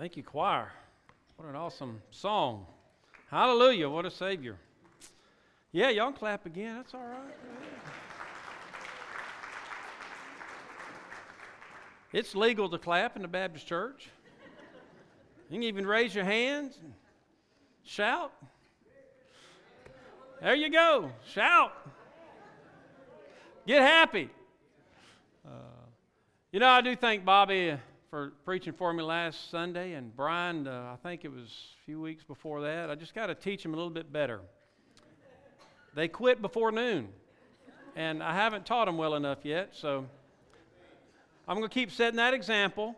Thank you, choir. What an awesome song. Hallelujah. What a Savior. Yeah, y'all clap again. That's all right. It's legal to clap in the Baptist church. You can even raise your hands and shout. There you go. Shout. Get happy. Uh, you know, I do think Bobby for preaching for me last Sunday, and Brian, uh, I think it was a few weeks before that. I just got to teach them a little bit better. They quit before noon, and I haven't taught them well enough yet, so I'm going to keep setting that example.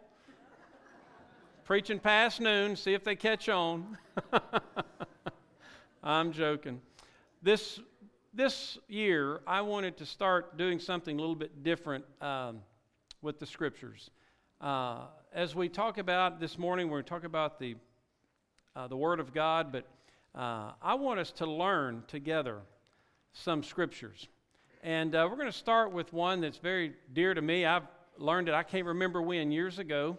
Preaching past noon, see if they catch on. I'm joking. This, this year, I wanted to start doing something a little bit different um, with the scriptures. Uh, as we talk about this morning, we're going to talk about the, uh, the Word of God, but uh, I want us to learn together some scriptures. And uh, we're going to start with one that's very dear to me. I've learned it, I can't remember when, years ago,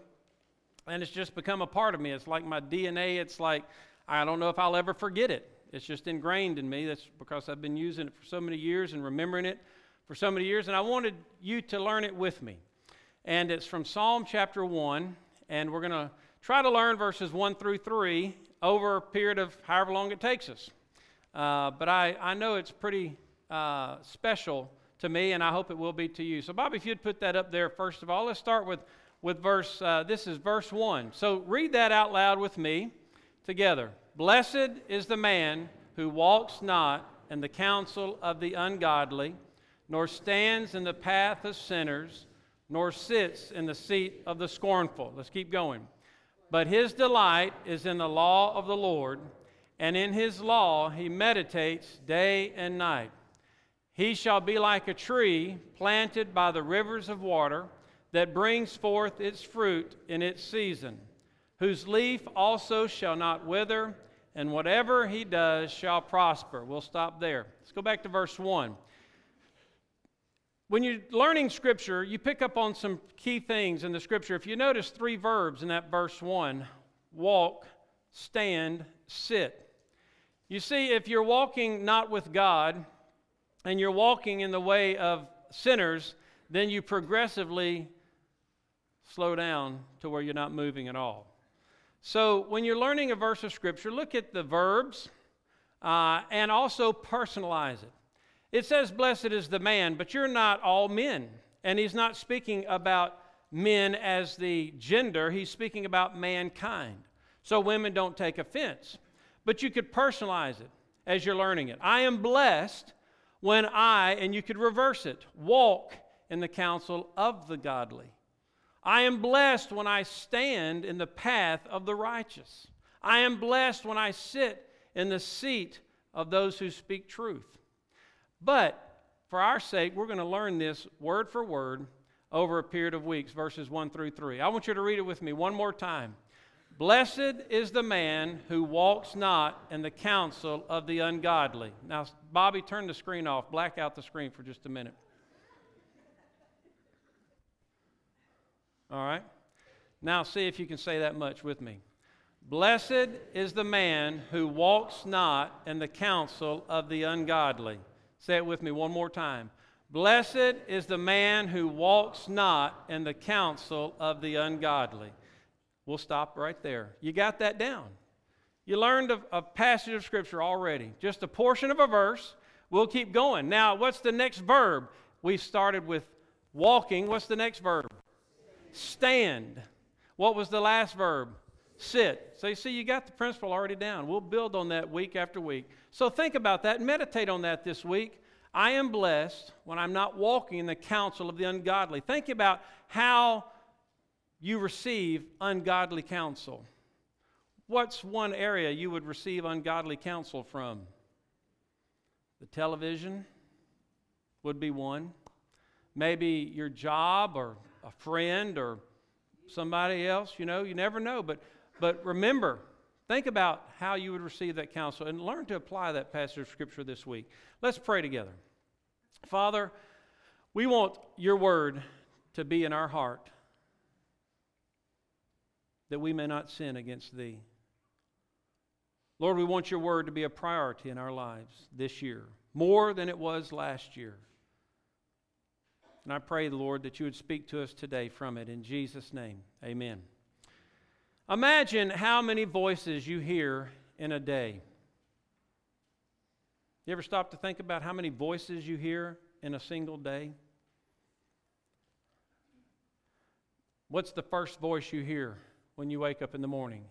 and it's just become a part of me. It's like my DNA. It's like, I don't know if I'll ever forget it. It's just ingrained in me. That's because I've been using it for so many years and remembering it for so many years, and I wanted you to learn it with me and it's from Psalm chapter 1, and we're going to try to learn verses 1 through 3 over a period of however long it takes us. Uh, but I, I know it's pretty uh, special to me, and I hope it will be to you. So, Bobby, if you'd put that up there first of all, let's start with, with verse, uh, this is verse 1. So, read that out loud with me together. Blessed is the man who walks not in the counsel of the ungodly, nor stands in the path of sinners nor sits in the seat of the scornful. Let's keep going. But his delight is in the law of the Lord, and in his law he meditates day and night. He shall be like a tree planted by the rivers of water that brings forth its fruit in its season, whose leaf also shall not wither, and whatever he does shall prosper. We'll stop there. Let's go back to verse 1. When you're learning Scripture, you pick up on some key things in the Scripture. If you notice three verbs in that verse 1 walk, stand, sit. You see, if you're walking not with God and you're walking in the way of sinners, then you progressively slow down to where you're not moving at all. So, when you're learning a verse of Scripture, look at the verbs uh, and also personalize it. It says, Blessed is the man, but you're not all men. And he's not speaking about men as the gender, he's speaking about mankind. So women don't take offense. But you could personalize it as you're learning it. I am blessed when I, and you could reverse it, walk in the counsel of the godly. I am blessed when I stand in the path of the righteous. I am blessed when I sit in the seat of those who speak truth. But for our sake, we're going to learn this word for word over a period of weeks, verses 1 through 3. I want you to read it with me one more time. Blessed is the man who walks not in the counsel of the ungodly. Now, Bobby, turn the screen off. Black out the screen for just a minute. All right? Now, see if you can say that much with me. Blessed is the man who walks not in the counsel of the ungodly. Say it with me one more time. Blessed is the man who walks not in the counsel of the ungodly. We'll stop right there. You got that down. You learned a, a, passage of Scripture already, just a portion of a verse. We'll keep going. Now, what's the next verb? We started with walking. What's the next verb? Stand. What was the last verb? Sit. So you see, you got the principle already down. We'll build on that week after week. So think about that. Meditate on that this week. I am blessed when I'm not walking in the counsel of the ungodly. Think about how you receive ungodly counsel. What's one area you would receive ungodly counsel from? The television would be one. Maybe your job or a friend or somebody else, you know, you never know. But, but remember, Think about how you would receive that counsel and learn to apply that passage of Scripture this week. Let's pray together. Father, we want your word to be in our heart. that we may not sin against thee. Lord, we want your word to be a priority in our lives this year, more than it was last year. And I pray, Lord, that you would speak to us today from it. In Jesus' name, amen. Imagine how many voices you hear in a day. You ever stop to think about how many voices you hear in a single day? What's the first voice you hear when you wake up in the morning?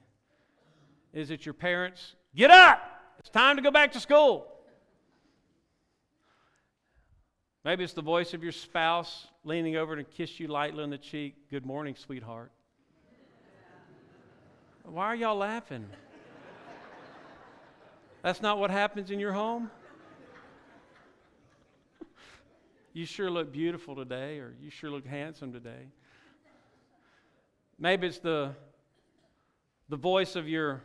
Is it your parents? Get up! It's time to go back to school. Maybe it's the voice of your spouse leaning over to kiss you lightly on the cheek. Good morning, sweetheart. Why are y'all laughing? That's not what happens in your home? You sure look beautiful today, or you sure look handsome today. Maybe it's the, the voice of your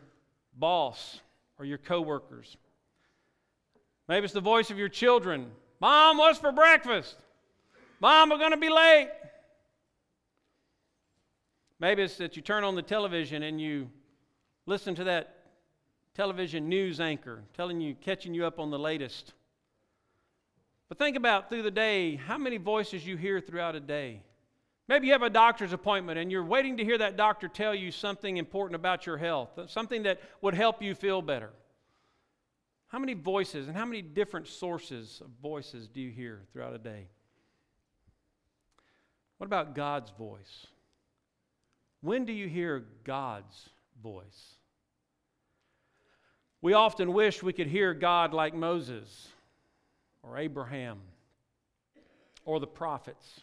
boss or your coworkers. Maybe it's the voice of your children. Mom, what's for breakfast? Mom, we're going to be late. Maybe it's that you turn on the television and you listen to that television news anchor telling you, catching you up on the latest. But think about through the day how many voices you hear throughout a day. Maybe you have a doctor's appointment and you're waiting to hear that doctor tell you something important about your health, uh, something that would help you feel better. How many voices and how many different sources of voices do you hear throughout a day? What about God's voice? When do you hear God's voice? We often wish we could hear God like Moses or Abraham or the prophets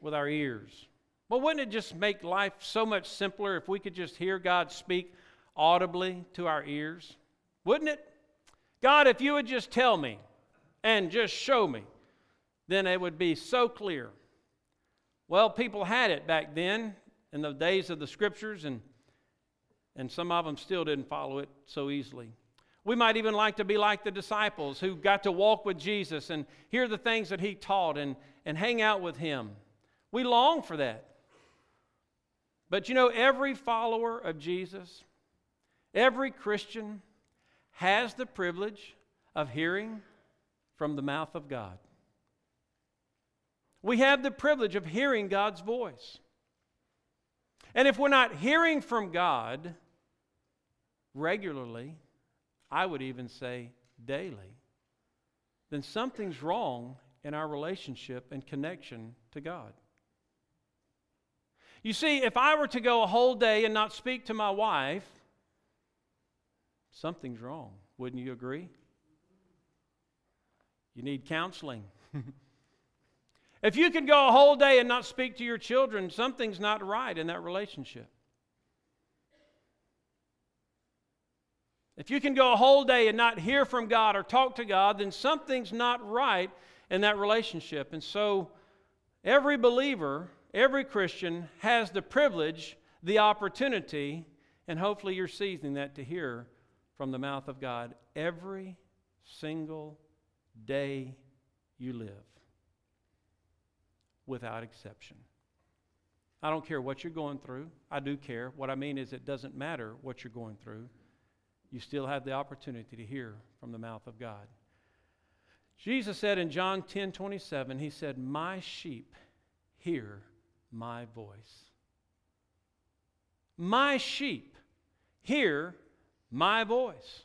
with our ears. Well, wouldn't it just make life so much simpler if we could just hear God speak audibly to our ears? Wouldn't it? God, if you would just tell me and just show me, then it would be so clear. Well, people had it back then in the days of the scriptures, and, and some of them still didn't follow it so easily. We might even like to be like the disciples who got to walk with Jesus and hear the things that he taught and, and hang out with him. We long for that. But you know, every follower of Jesus, every Christian has the privilege of hearing from the mouth of God. We have the privilege of hearing God's voice. And if we're not hearing from God regularly, I would even say daily, then something's wrong in our relationship and connection to God. You see, if I were to go a whole day and not speak to my wife, something's wrong. Wouldn't you agree? You need counseling. if you can go a whole day and not speak to your children, something's not right in that relationship. If you can go a whole day and not hear from God or talk to God, then something's not right in that relationship. And so, every believer, every Christian has the privilege, the opportunity, and hopefully you're seizing that to hear from the mouth of God every single day you live, without exception. I don't care what you're going through. I do care. What I mean is, it doesn't matter what you're going through you still have the opportunity to hear from the mouth of God. Jesus said in John 10 27, He said, My sheep hear my voice. My sheep hear my voice.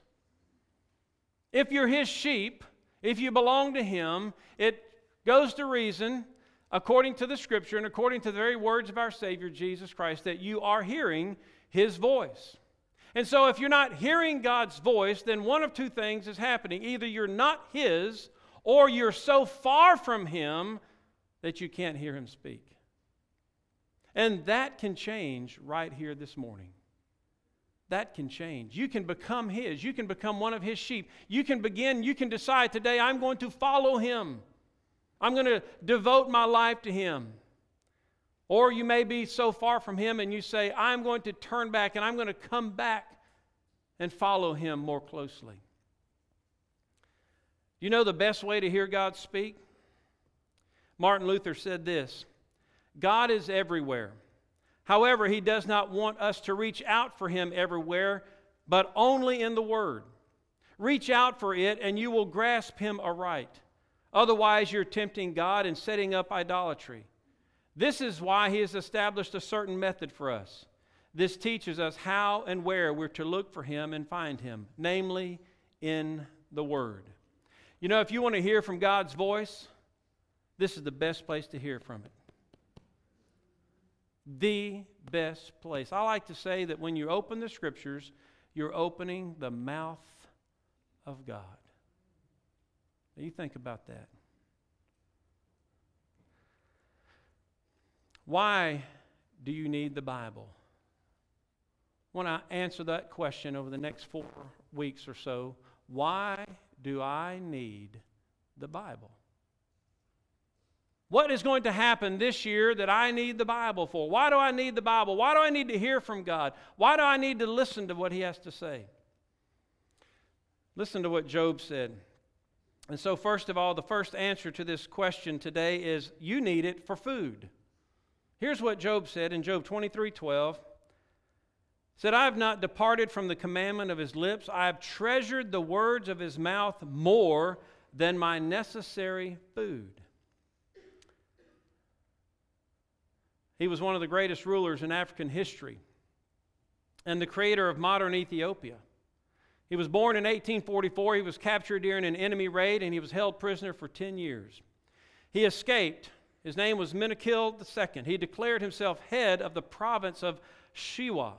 If you're His sheep, if you belong to Him, it goes to reason, according to the Scripture and according to the very words of our Savior Jesus Christ, that you are hearing His voice. And so, if you're not hearing God's voice, then one of two things is happening. Either you're not His, or you're so far from Him that you can't hear Him speak. And that can change right here this morning. That can change. You can become His. You can become one of His sheep. You can begin, you can decide today, I'm going to follow Him. I'm going to devote my life to Him. Or you may be so far from Him and you say, I'm going to turn back and I'm going to come back and follow Him more closely. You know the best way to hear God speak? Martin Luther said this God is everywhere. However, He does not want us to reach out for Him everywhere, but only in the Word. Reach out for it, and you will grasp Him aright. Otherwise, you're tempting God and setting up idolatry. This is why He has established a certain method for us. This teaches us how and where we're to look for Him and find Him, namely in the Word. You know, if you want to hear from God's voice, this is the best place to hear from it. The best place. I like to say that when you open the Scriptures, you're opening the mouth of God. Now you think about that. Why do you need the Bible? When I answer that question over the next four weeks or so, why do I need the Bible? What is going to happen this year that I need the Bible for? Why do I need the Bible? Why do I need to hear from God? Why do I need to listen to what He has to say? Listen to what Job said. And so, first of all, the first answer to this question today is you need it for food. Here's what Job said in Job 23 12 said, I have not departed from the commandment of his lips. I have treasured the words of his mouth more than my necessary food. He was one of the greatest rulers in African history and the creator of modern Ethiopia. He was born in 1844. He was captured during an enemy raid and he was held prisoner for 10 years. He escaped. His name was Menelik II. He declared himself head of the province of Shewa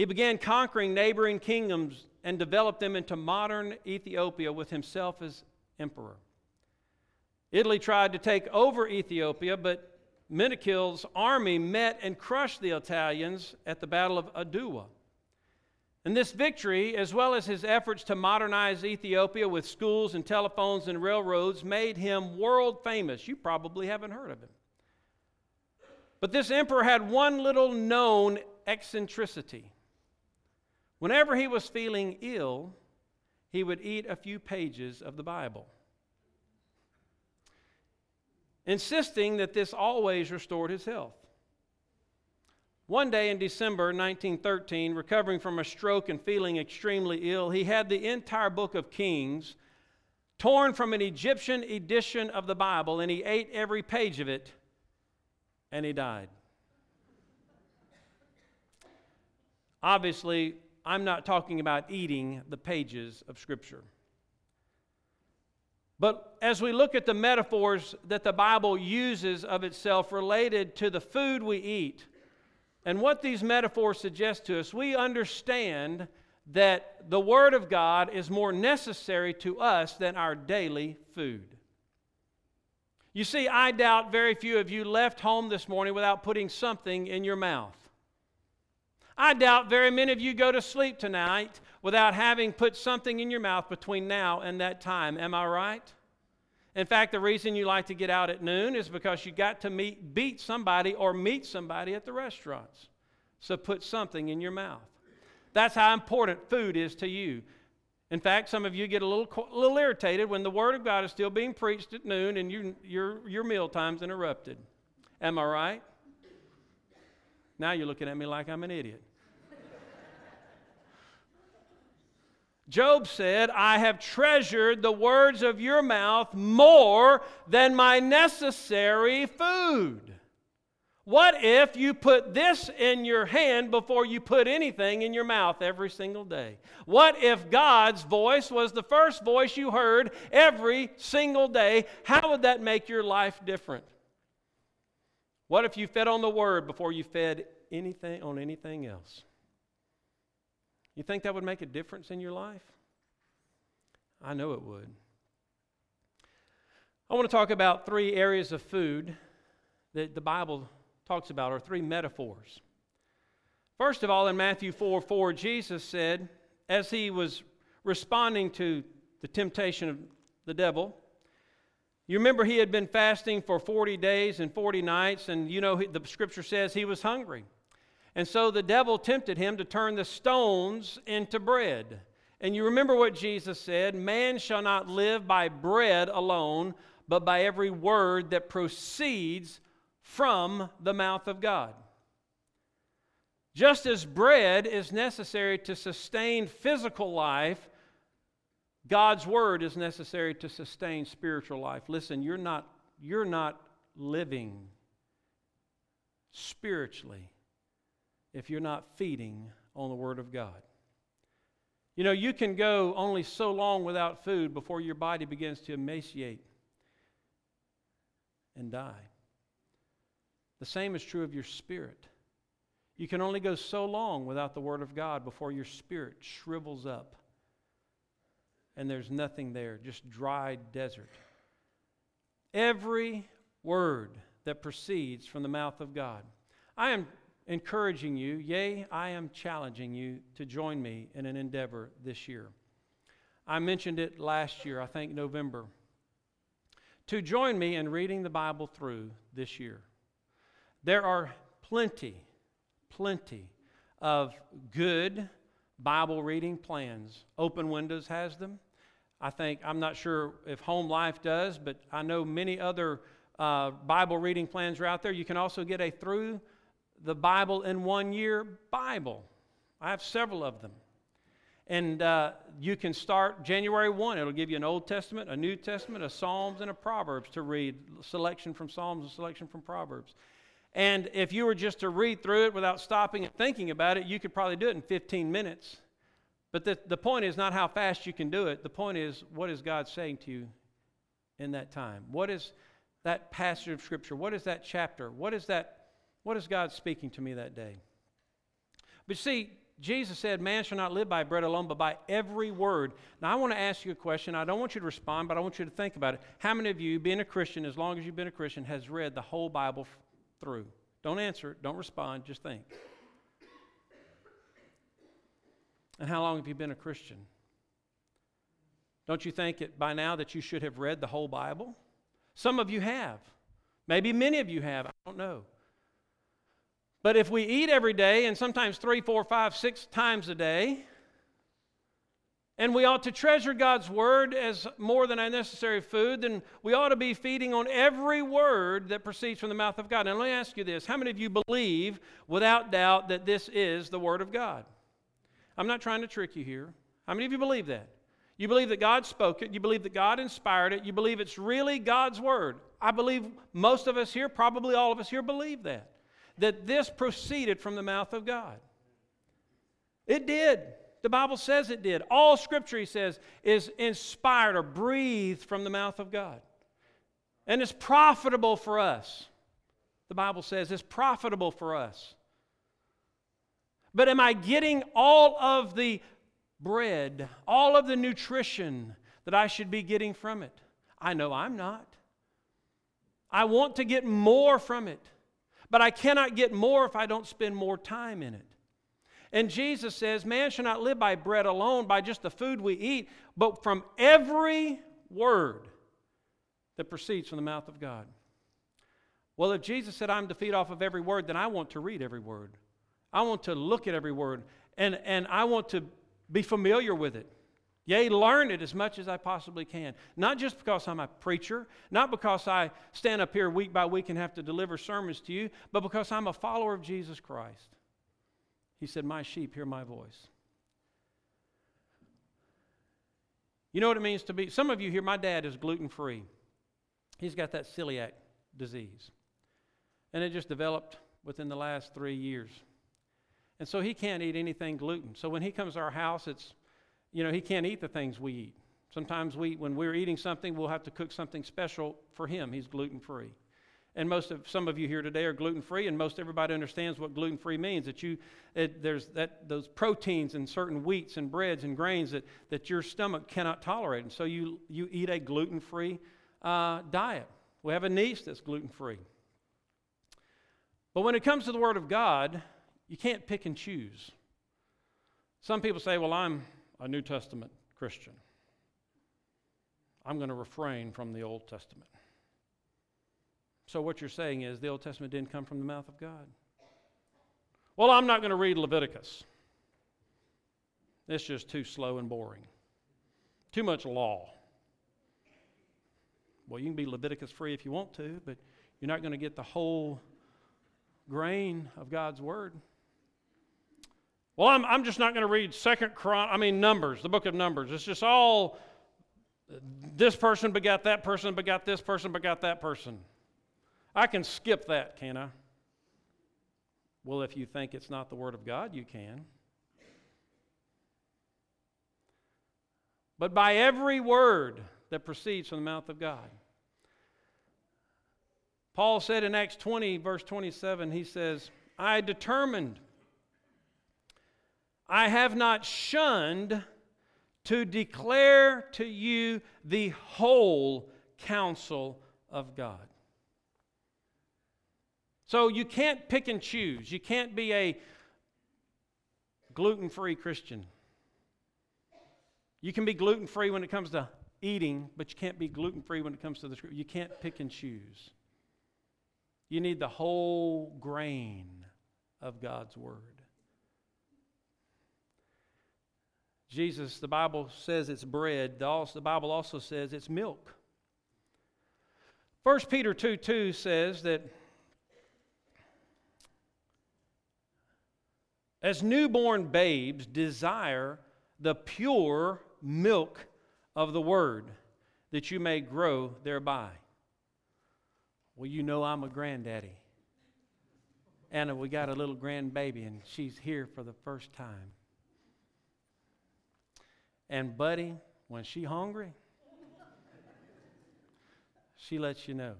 he began conquering neighboring kingdoms and developed them into modern Ethiopia with himself as emperor. Italy tried to take over Ethiopia, but Menelik's army met and crushed the Italians at the Battle of Adwa. And this victory, as well as his efforts to modernize Ethiopia with schools and telephones and railroads, made him world famous. You probably haven't heard of him. But this emperor had one little known eccentricity. Whenever he was feeling ill, he would eat a few pages of the Bible, insisting that this always restored his health. One day in December 1913, recovering from a stroke and feeling extremely ill, he had the entire book of Kings torn from an Egyptian edition of the Bible, and he ate every page of it, and he died. Obviously, I'm not talking about eating the pages of Scripture. But as we look at the metaphors that the Bible uses of itself related to the food we eat, and what these metaphors suggest to us, we understand that the Word of God is more necessary to us than our daily food. You see, I doubt very few of you left home this morning without putting something in your mouth. I doubt very many of you go to sleep tonight without having put something in your mouth between now and that time. Am I right? In fact, the reason you like to get out at noon is because you got to meet, beat somebody or meet somebody at the restaurants. So put something in your mouth. That's how important food is to you. In fact, some of you get a little, a little irritated when the Word of God is still being preached at noon and you, your, your meal time's interrupted. Am I right? Now you're looking at me like I'm an idiot. Job said, I have treasured the words of your mouth more than my necessary food. What if you put this in your hand before you put anything in your mouth every single day? What if God's voice was the first voice you heard every single day? How would that make your life different? What if you fed on the Word before you fed anything on anything else? You think that would make a difference in your life? I know it would. I want to talk about three areas of food that the Bible talks about, or three metaphors. First of all, in Matthew 4 4, Jesus said, as he was responding to the temptation of the devil, you remember he had been fasting for 40 days and 40 nights, and you know the scripture says he was hungry. And so the devil tempted him to turn the stones into bread. And you remember what Jesus said man shall not live by bread alone, but by every word that proceeds from the mouth of God. Just as bread is necessary to sustain physical life, God's word is necessary to sustain spiritual life. Listen, you're not, you're not living spiritually if you're not feeding on the word of God. You know, you can go only so long without food before your body begins to emaciate and die. The same is true of your spirit. You can only go so long without the Word of God before your spirit shrivels up and there's nothing there, just dry desert. Every word that proceeds from the mouth of God. I am encouraging you, yea, I am challenging you to join me in an endeavor this year. I mentioned it last year, I think November, to join me in reading the Bible through this year. There are plenty plenty of good Bible reading plans. Open Windows has them. I think, I'm not sure if Home Life does, but I know many other uh, Bible reading plans are out there. You can also get a Through the Bible in One Year Bible. I have several of them. And uh, you can start January 1. It'll give you an Old Testament, a New Testament, a Psalms, and a Proverbs to read. Selection from Psalms and selection from Proverbs. And if you were just to read through it without stopping and thinking about it, you could probably do it in 15 minutes. But the, the point is not how fast you can do it. The point is, what is God saying to you in that time? What is that passage of Scripture? What is that chapter? What is that? What is God speaking to me that day? But see, Jesus said, Man shall not live by bread alone, but by every word. Now, I want to ask you a question. I don't want you to respond, but I want you to think about it. How many of you, being a Christian, as long as you've been a Christian, has read the whole Bible through. Don't answer, don't respond, just think. And how long have you been a Christian? Don't you think it by now that you should have read the whole Bible? Some of you have. Maybe many of you have. I don't know. But if we eat every day, and sometimes three, four, five, six times a day, and we ought to treasure God's word as more than a necessary food, then we ought to be feeding on every word that proceeds from the mouth of God. And let me ask you this how many of you believe without doubt that this is the word of God? I'm not trying to trick you here. How many of you believe that? You believe that God spoke it, you believe that God inspired it, you believe it's really God's word. I believe most of us here, probably all of us here, believe that. That this proceeded from the mouth of God. It did. The Bible says it did. All scripture, he says, is inspired or breathed from the mouth of God. And it's profitable for us. The Bible says it's profitable for us. But am I getting all of the bread, all of the nutrition that I should be getting from it? I know I'm not. I want to get more from it, but I cannot get more if I don't spend more time in it. And Jesus says, Man shall not live by bread alone, by just the food we eat, but from every word that proceeds from the mouth of God. Well, if Jesus said, I'm to feed off of every word, then I want to read every word. I want to look at every word, and, and I want to be familiar with it. Yea, learn it as much as I possibly can. Not just because I'm a preacher, not because I stand up here week by week and have to deliver sermons to you, but because I'm a follower of Jesus Christ. He said, My sheep hear my voice. You know what it means to be? Some of you here, my dad is gluten free. He's got that celiac disease. And it just developed within the last three years. And so he can't eat anything gluten. So when he comes to our house, it's, you know, he can't eat the things we eat. Sometimes we, when we're eating something, we'll have to cook something special for him. He's gluten free. And most of some of you here today are gluten free, and most everybody understands what gluten free means. That you it, there's that those proteins in certain wheats and breads and grains that, that your stomach cannot tolerate, and so you you eat a gluten free uh, diet. We have a niece that's gluten free. But when it comes to the Word of God, you can't pick and choose. Some people say, "Well, I'm a New Testament Christian. I'm going to refrain from the Old Testament." So, what you're saying is the Old Testament didn't come from the mouth of God. Well, I'm not going to read Leviticus. It's just too slow and boring. Too much law. Well, you can be Leviticus free if you want to, but you're not going to get the whole grain of God's Word. Well, I'm, I'm just not going to read Second Chron. I mean Numbers, the book of Numbers. It's just all this person begot that person, begot this person, begot that person. I can skip that, can I? Well, if you think it's not the Word of God, you can. But by every word that proceeds from the mouth of God. Paul said in Acts 20, verse 27, he says, I determined, I have not shunned to declare to you the whole counsel of God. So you can't pick and choose. You can't be a gluten free Christian. You can be gluten free when it comes to eating, but you can't be gluten free when it comes to the scripture. You can't pick and choose. You need the whole grain of God's word. Jesus, the Bible says it's bread. The Bible also says it's milk. 1 Peter 2 2 says that As newborn babes desire the pure milk of the word, that you may grow thereby. Well, you know I'm a granddaddy. Anna, we got a little grandbaby, and she's here for the first time. And, buddy, when she hungry, she lets you know.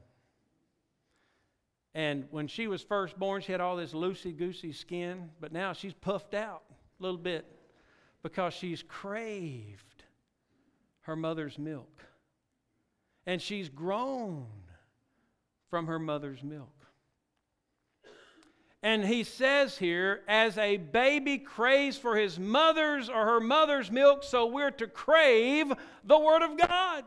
And when she was first born, she had all this loosey goosey skin, but now she's puffed out a little bit because she's craved her mother's milk. And she's grown from her mother's milk. And he says here, as a baby craves for his mother's or her mother's milk, so we're to crave the Word of God.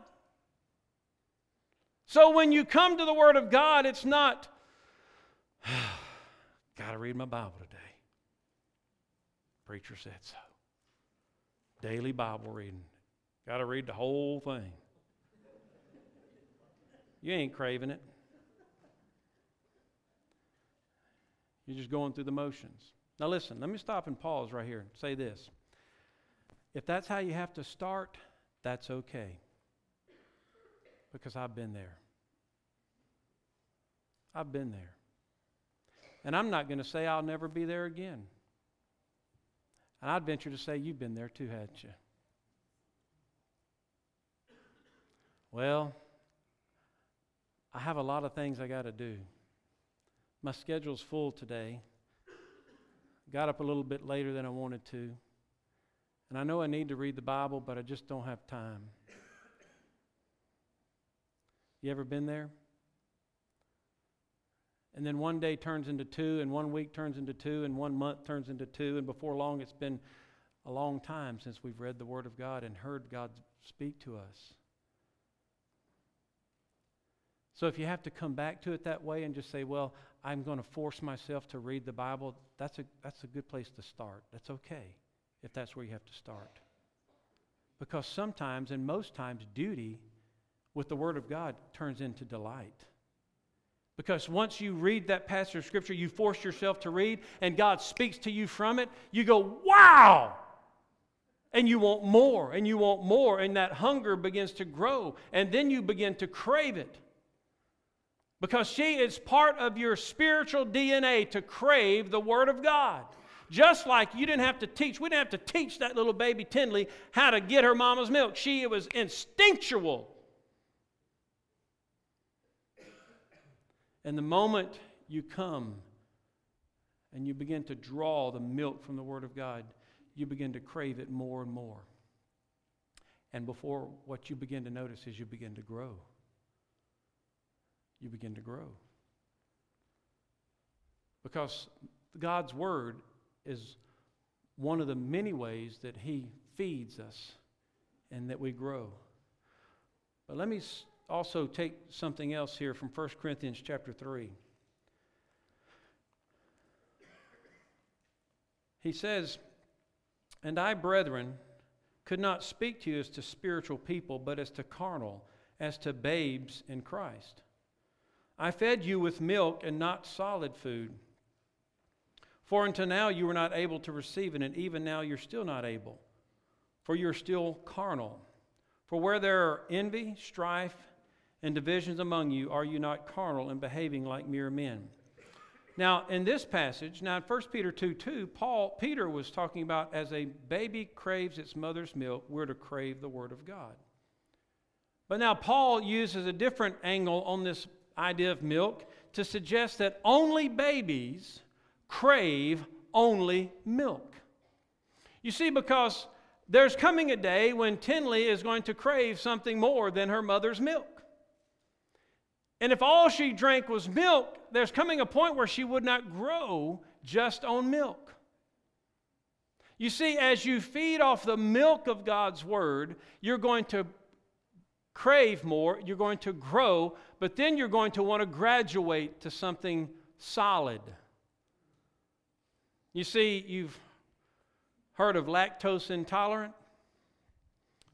So when you come to the Word of God, it's not Got to read my Bible today. Preacher said so. Daily Bible reading. Got to read the whole thing. You ain't craving it. You're just going through the motions. Now, listen, let me stop and pause right here and say this. If that's how you have to start, that's okay. Because I've been there. I've been there. And I'm not going to say I'll never be there again. And I'd venture to say you've been there too, hadn't you? Well, I have a lot of things I got to do. My schedule's full today. Got up a little bit later than I wanted to. And I know I need to read the Bible, but I just don't have time. You ever been there? And then one day turns into two, and one week turns into two, and one month turns into two, and before long it's been a long time since we've read the Word of God and heard God speak to us. So if you have to come back to it that way and just say, well, I'm going to force myself to read the Bible, that's a, that's a good place to start. That's okay if that's where you have to start. Because sometimes, and most times, duty with the Word of God turns into delight. Because once you read that passage of Scripture, you force yourself to read, and God speaks to you from it, you go, wow! And you want more, and you want more, and that hunger begins to grow, and then you begin to crave it. Because she is part of your spiritual DNA to crave the Word of God. Just like you didn't have to teach, we didn't have to teach that little baby Tinley how to get her mama's milk. She it was instinctual. And the moment you come and you begin to draw the milk from the Word of God, you begin to crave it more and more. And before what you begin to notice is you begin to grow. You begin to grow. Because God's Word is one of the many ways that He feeds us and that we grow. But let me also take something else here from 1 Corinthians chapter 3. He says, And I, brethren, could not speak to you as to spiritual people, but as to carnal, as to babes in Christ. I fed you with milk and not solid food. For until now you were not able to receive it, and even now you're still not able, for you're still carnal. For where there are envy, strife, and divisions among you, are you not carnal and behaving like mere men? Now, in this passage, now in 1 Peter 2 2, Paul, Peter was talking about as a baby craves its mother's milk, we're to crave the Word of God. But now Paul uses a different angle on this idea of milk to suggest that only babies crave only milk. You see, because there's coming a day when Tinley is going to crave something more than her mother's milk. And if all she drank was milk, there's coming a point where she would not grow just on milk. You see, as you feed off the milk of God's Word, you're going to crave more, you're going to grow, but then you're going to want to graduate to something solid. You see, you've heard of lactose intolerant.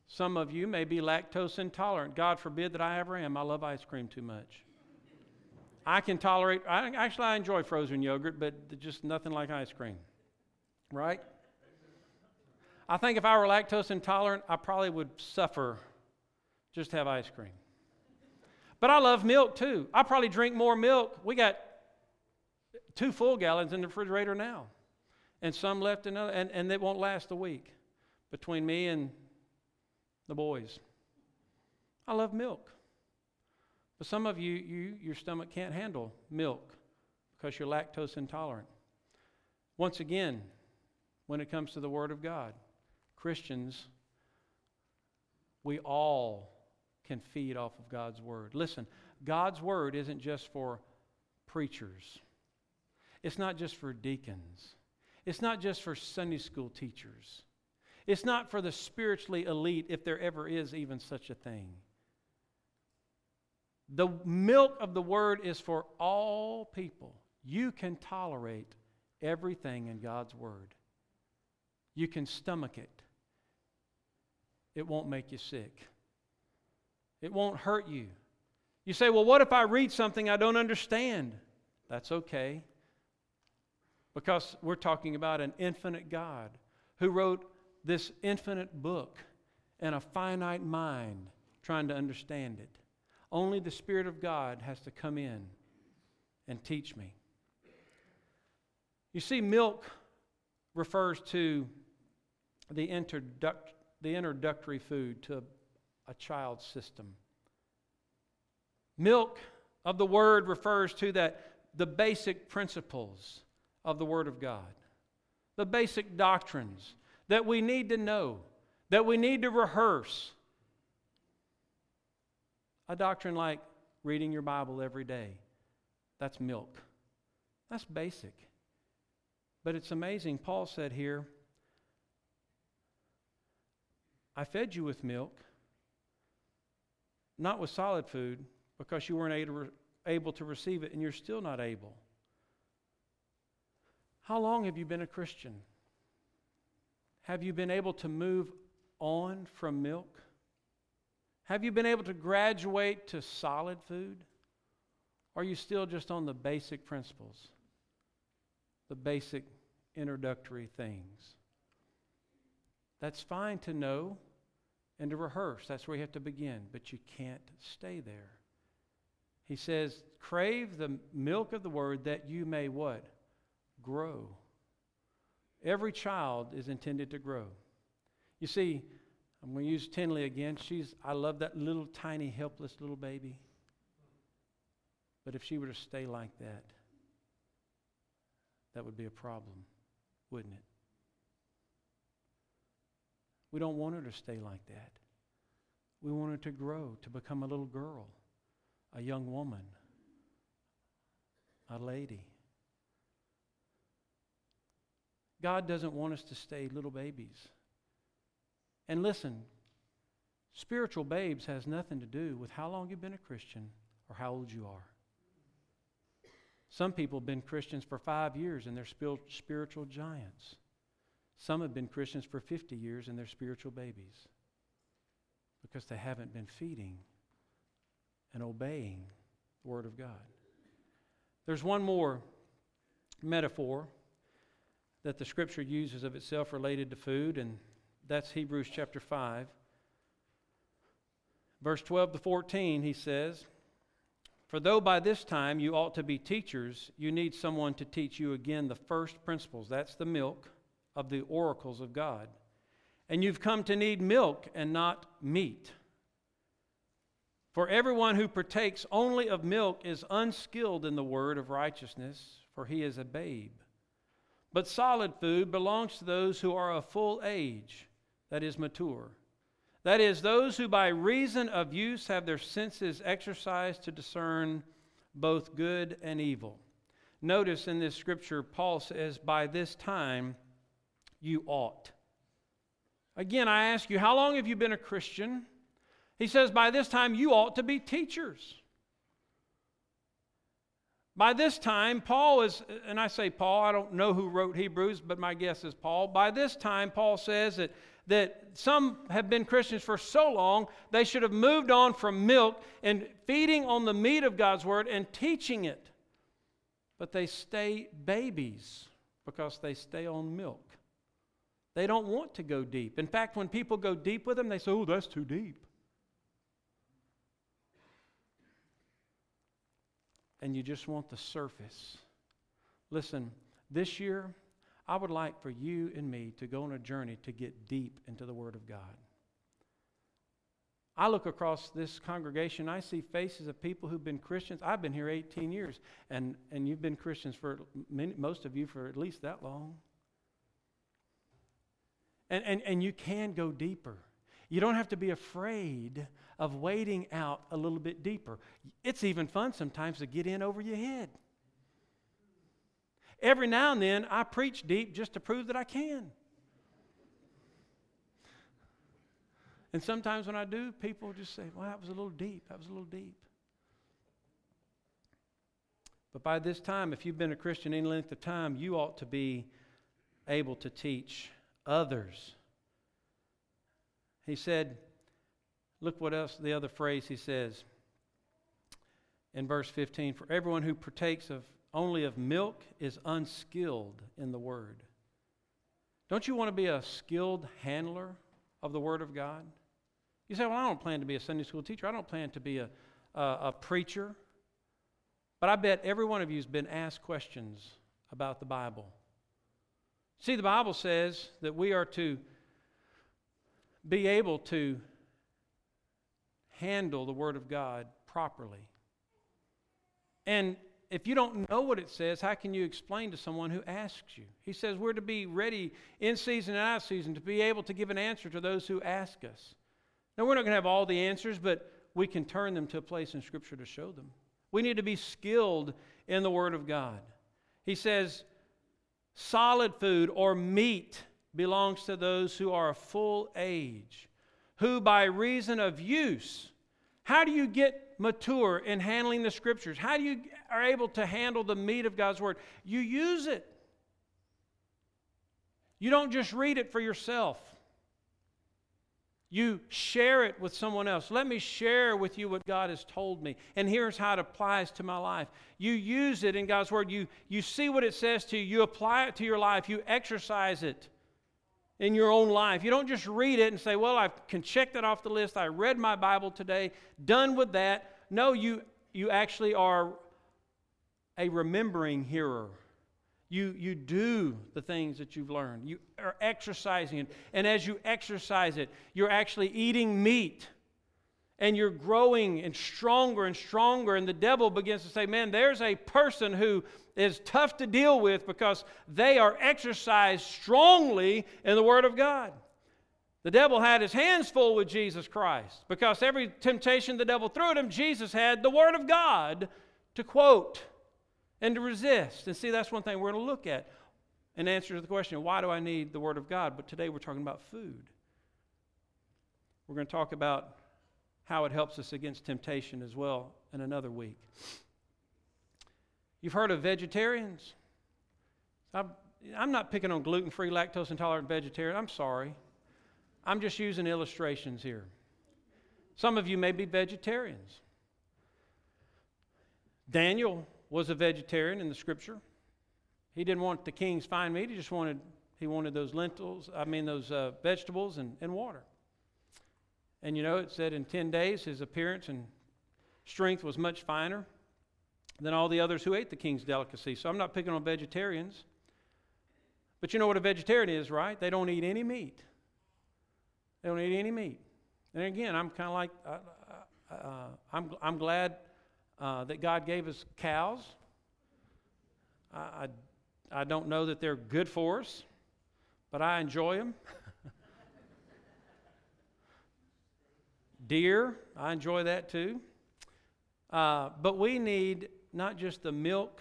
Some of you may be lactose intolerant. God forbid that I ever am. I love ice cream too much. I can tolerate, I, actually, I enjoy frozen yogurt, but just nothing like ice cream. Right? I think if I were lactose intolerant, I probably would suffer just have ice cream. But I love milk too. I probably drink more milk. We got two full gallons in the refrigerator now, and some left another, and, and it won't last a week between me and the boys. I love milk. But some of you, you your stomach can't handle milk because you're lactose intolerant. Once again, when it comes to the Word of God, Christians, we all can feed off of God's Word. Listen, God's Word isn't just for preachers, it's not just for deacons, it's not just for Sunday school teachers, it's not for the spiritually elite, if there ever is even such a thing. The milk of the Word is for all people. You can tolerate everything in God's Word. You can stomach it. It won't make you sick. It won't hurt you. You say, well, what if I read something I don't understand? That's okay. Because we're talking about an infinite God who wrote this infinite book and a finite mind trying to understand it. Only the Spirit of God has to come in and teach me. You see, milk refers to the, introduct, the introductory food to a child's system. Milk of the Word refers to that the basic principles of the Word of God, the basic doctrines that we need to know, that we need to rehearse. A doctrine like reading your Bible every day, that's milk. That's basic. But it's amazing. Paul said here, I fed you with milk not with solid food, because you weren't able to receive it and you're still not able. How long have you been a Christian? Have you been able to move on from milk? Have you been able to graduate to solid food? Are you still just on the basic principles, the basic introductory things? That's fine to know and to rehearse. That's where you have to begin, but you can't stay there. He says, crave the milk of the word that you may what? Grow. Every child is intended to grow. You see, I'm going to use Tinley again. She's, I love that little tiny, helpless little baby. But if she were to stay like that, that would be a problem, wouldn't it? We don't want her to stay like that. We want her to grow, to become a little girl, a young woman, a lady. God doesn't want us to stay little babies. And listen, spiritual babes has nothing to do with how long you've been a Christian or how old you are. Some people have been Christians for five years and they're spiritual giants. Some have been Christians for 50 years and they're spiritual babies because they haven't been feeding and obeying the Word of God. There's one more metaphor that the scripture uses of itself related to food, and that's Hebrews chapter 5. Verse 12 to 14, he says, For though by this time you ought to be teachers, you need someone to teach you again the first principles. That's the milk of the oracles of God. And you've come to need milk and not meat. For everyone who partakes only of milk is unskilled in the word of righteousness, for he is a babe. But solid food belongs to those who are of full age, that is, mature. That is, those who by reason of use have their senses exercised to discern both good and evil. Notice in this scripture, Paul says, By this time you ought. Again, I ask you, how long have you been a Christian? He says, By this time you ought to be teachers. By this time, Paul is, and I say Paul, I don't know who wrote Hebrews, but my guess is Paul. By this time, Paul says that, that some have been Christians for so long, they should have moved on from milk and feeding on the meat of God's word and teaching it. But they stay babies because they stay on milk. They don't want to go deep. In fact, when people go deep with them, they say, oh, that's too deep. and you just want the surface. Listen, this year, I would like for you and me to go on a journey to get deep into the Word of God. I look across this congregation, I see faces of people who've been Christians. I've been here 18 years, and, and you've been Christians for many, most of you for at least that long. And, and, and you can go deeper. You don't have to be afraid of wading out a little bit deeper. It's even fun sometimes to get in over your head. Every now and then, I preach deep just to prove that I can. And sometimes when I do, people just say, well, that was a little deep. That was a little deep. But by this time, if you've been a Christian any length of time, you ought to be able to teach others. He said, Look what else, the other phrase he says in verse 15 For everyone who partakes of only of milk is unskilled in the word. Don't you want to be a skilled handler of the word of God? You say, Well, I don't plan to be a Sunday school teacher, I don't plan to be a, a, a preacher. But I bet every one of you has been asked questions about the Bible. See, the Bible says that we are to be able to handle the Word of God properly. And if you don't know what it says, how can you explain to someone who asks you? He says we're to be ready in season and out of season to be able to give an answer to those who ask us. Now, we're not going to have all the answers, but we can turn them to a place in Scripture to show them. We need to be skilled in the Word of God. He says, solid food or meat belongs to those who are full age, who by reason of use how do you get mature in handling the scriptures? How do you are able to handle the meat of God's word? You use it. You don't just read it for yourself. You share it with someone else. Let me share with you what God has told me. And here's how it applies to my life. You use it in God's Word. You, you see what it says to you. You apply it to your life. You exercise it in your own life. You don't just read it and say, Well, I can check that off the list. I read my Bible today, done with that. No, you, you actually are a remembering hearer. You, you do the things that you've learned. You are exercising it. And as you exercise it, you're actually eating meat and you're growing and stronger and stronger. And the devil begins to say, Man, there's a person who is tough to deal with because they are exercised strongly in the Word of God. The devil had his hands full with Jesus Christ because every temptation the devil threw at him, Jesus had the Word of God to quote and to resist. And see, that's one thing we're going to look at in answer to the question why do I need the Word of God? But today we're talking about food. We're going to talk about how it helps us against temptation as well in another week. You've heard of vegetarians? I'm, not picking on gluten free, lactose intolerant vegetarian. I'm sorry. I'm just using illustrations here. Some of you may be vegetarians. Daniel was a vegetarian in the scripture. He didn't want the king's fine meat. He just wanted he wanted those lentils. I mean those uh, vegetables and, and water. And you know, it said in ten days his appearance and strength was much finer than all the others who ate the king's delicacy. So I'm not picking on vegetarians. But you know what a vegetarian is, right? They don't eat any meat. They don't eat any meat. And again, I'm kind of like, uh, uh, uh, I'm, I'm glad uh, that God gave us cows. I, I, I don't know that they're good for us, but I enjoy them. Deer, I enjoy that too. Uh, but we need not just the milk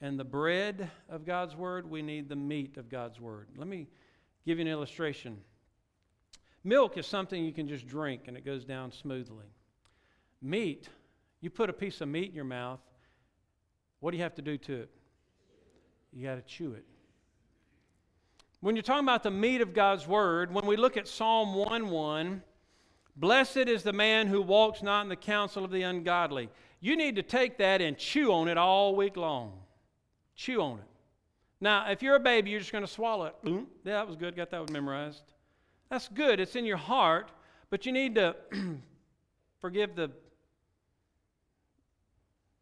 and the bread of God's Word, we need the meat of God's Word. Let me give you an illustration. Milk is something you can just drink and it goes down smoothly. Meat, you put a piece of meat in your mouth, what do you have to do to it? You got to chew it. When you're talking about the meat of God's Word, when we look at Psalm 1 1, blessed is the man who walks not in the counsel of the ungodly. You need to take that and chew on it all week long. Chew on it. Now, if you're a baby, you're just going to swallow it. yeah, that was good. Got that one memorized. That's good. It's in your heart, but you need to forgive the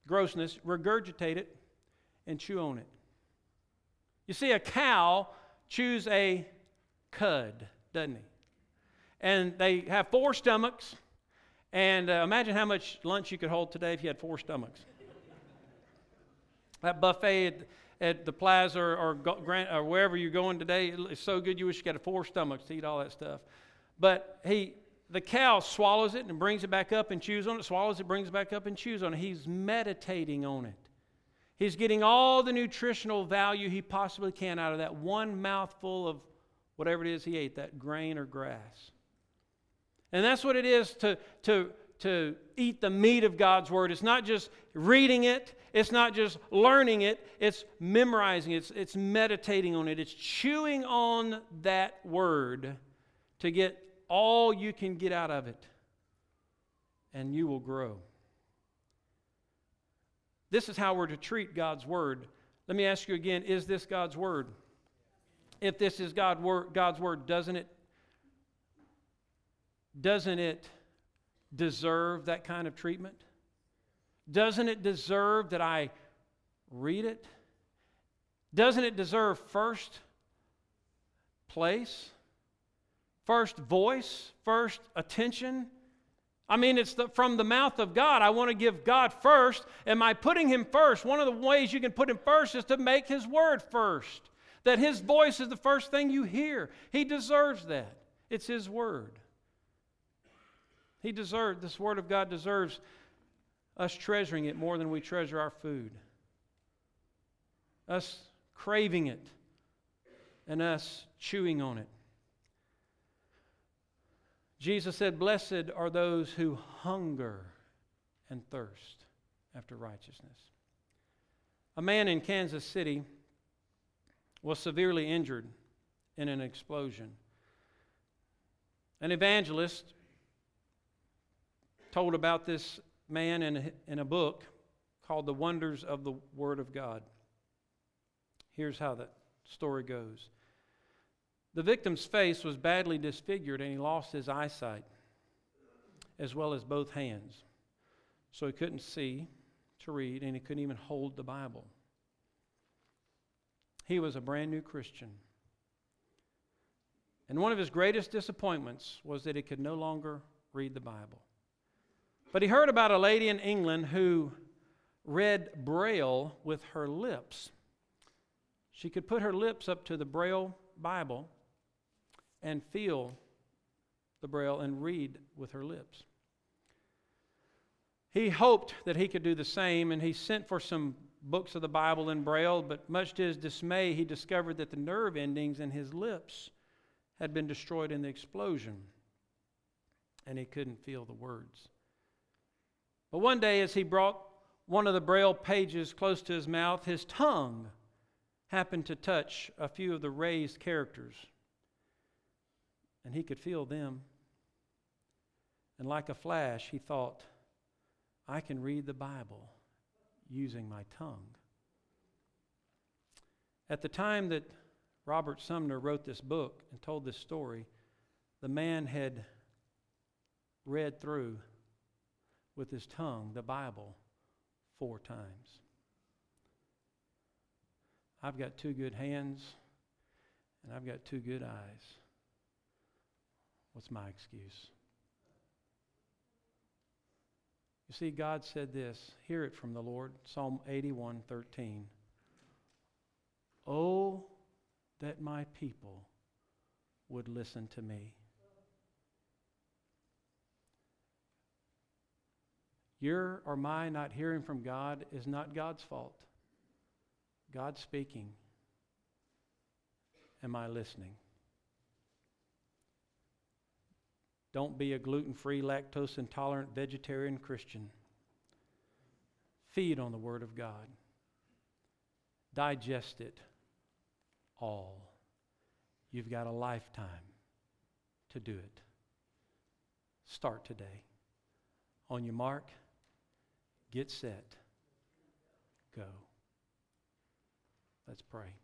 grossness, regurgitate it, and chew on it. You see, a cow chews a cud, doesn't he? And they have four stomachs. And uh, imagine how much lunch you could hold today if you had four stomachs. that buffet at, at the plaza or, or, or, wherever you're going today is so good you wish you had four stomachs to eat all that stuff. But he, the cow swallows it and brings it back up and chews on it, swallows it, brings it back up and chews on it. He's meditating on it. He's getting all the nutritional value he possibly can out of that one mouthful of whatever it is he ate, that grain or grass. And that's what it is to, to, to eat the meat of God's Word. It's not just reading it, it's not just learning it, it's memorizing it, it's, it's meditating on it, it's chewing on that Word to get all you can get out of it, and you will grow. This is how we're to treat God's Word. Let me ask you again is this God's Word? If this is God, God's Word, doesn't it doesn't it deserve that kind of treatment? Doesn't it deserve that I read it? Doesn't it deserve first place, first voice, first attention? I mean, it's the, from the mouth of God. I want to give God first. Am I putting Him first? One of the ways you can put Him first is to make His word first. That His voice is the first thing you hear. He deserves that. It's His word. He deserves, this Word of God deserves us treasuring it more than we treasure our food, us craving it, and us chewing on it. Jesus said, Blessed are those who hunger and thirst after righteousness. A man in Kansas City was severely injured in an explosion. An evangelist told about this man in a, in a book called The Wonders of the Word of God. Here's how that story goes The victim's face was badly disfigured and he lost his eyesight as well as both hands. So he couldn't see to read and he couldn't even hold the Bible. He was a brand new Christian. And one of his greatest disappointments was that he could no longer read the Bible. But he heard about a lady in England who read Braille with her lips. She could put her lips up to the Braille Bible and feel the Braille and read with her lips. He hoped that he could do the same, and he sent for some books of the Bible in Braille, but much to his dismay, he discovered that the nerve endings in his lips had been destroyed in the explosion, and he couldn't feel the words. But one day, as he brought one of the braille pages close to his mouth, his tongue happened to touch a few of the raised characters, and he could feel them. And like a flash, he thought, I can read the Bible using my tongue. At the time that Robert Sumner wrote this book and told this story, the man had read through with his tongue the Bible four times. I've got two good hands and I've got two good eyes. What's my excuse? You see, God said this. Hear it from the Lord. Psalm 81 13. Oh, that my people would listen to me. Your or my not hearing from God is not God's fault. God's speaking. Am I listening? Don't be a gluten free, lactose intolerant vegetarian Christian. Feed on the Word of God, digest it all. You've got a lifetime to do it. Start today. On your mark, get set, go. Let's pray.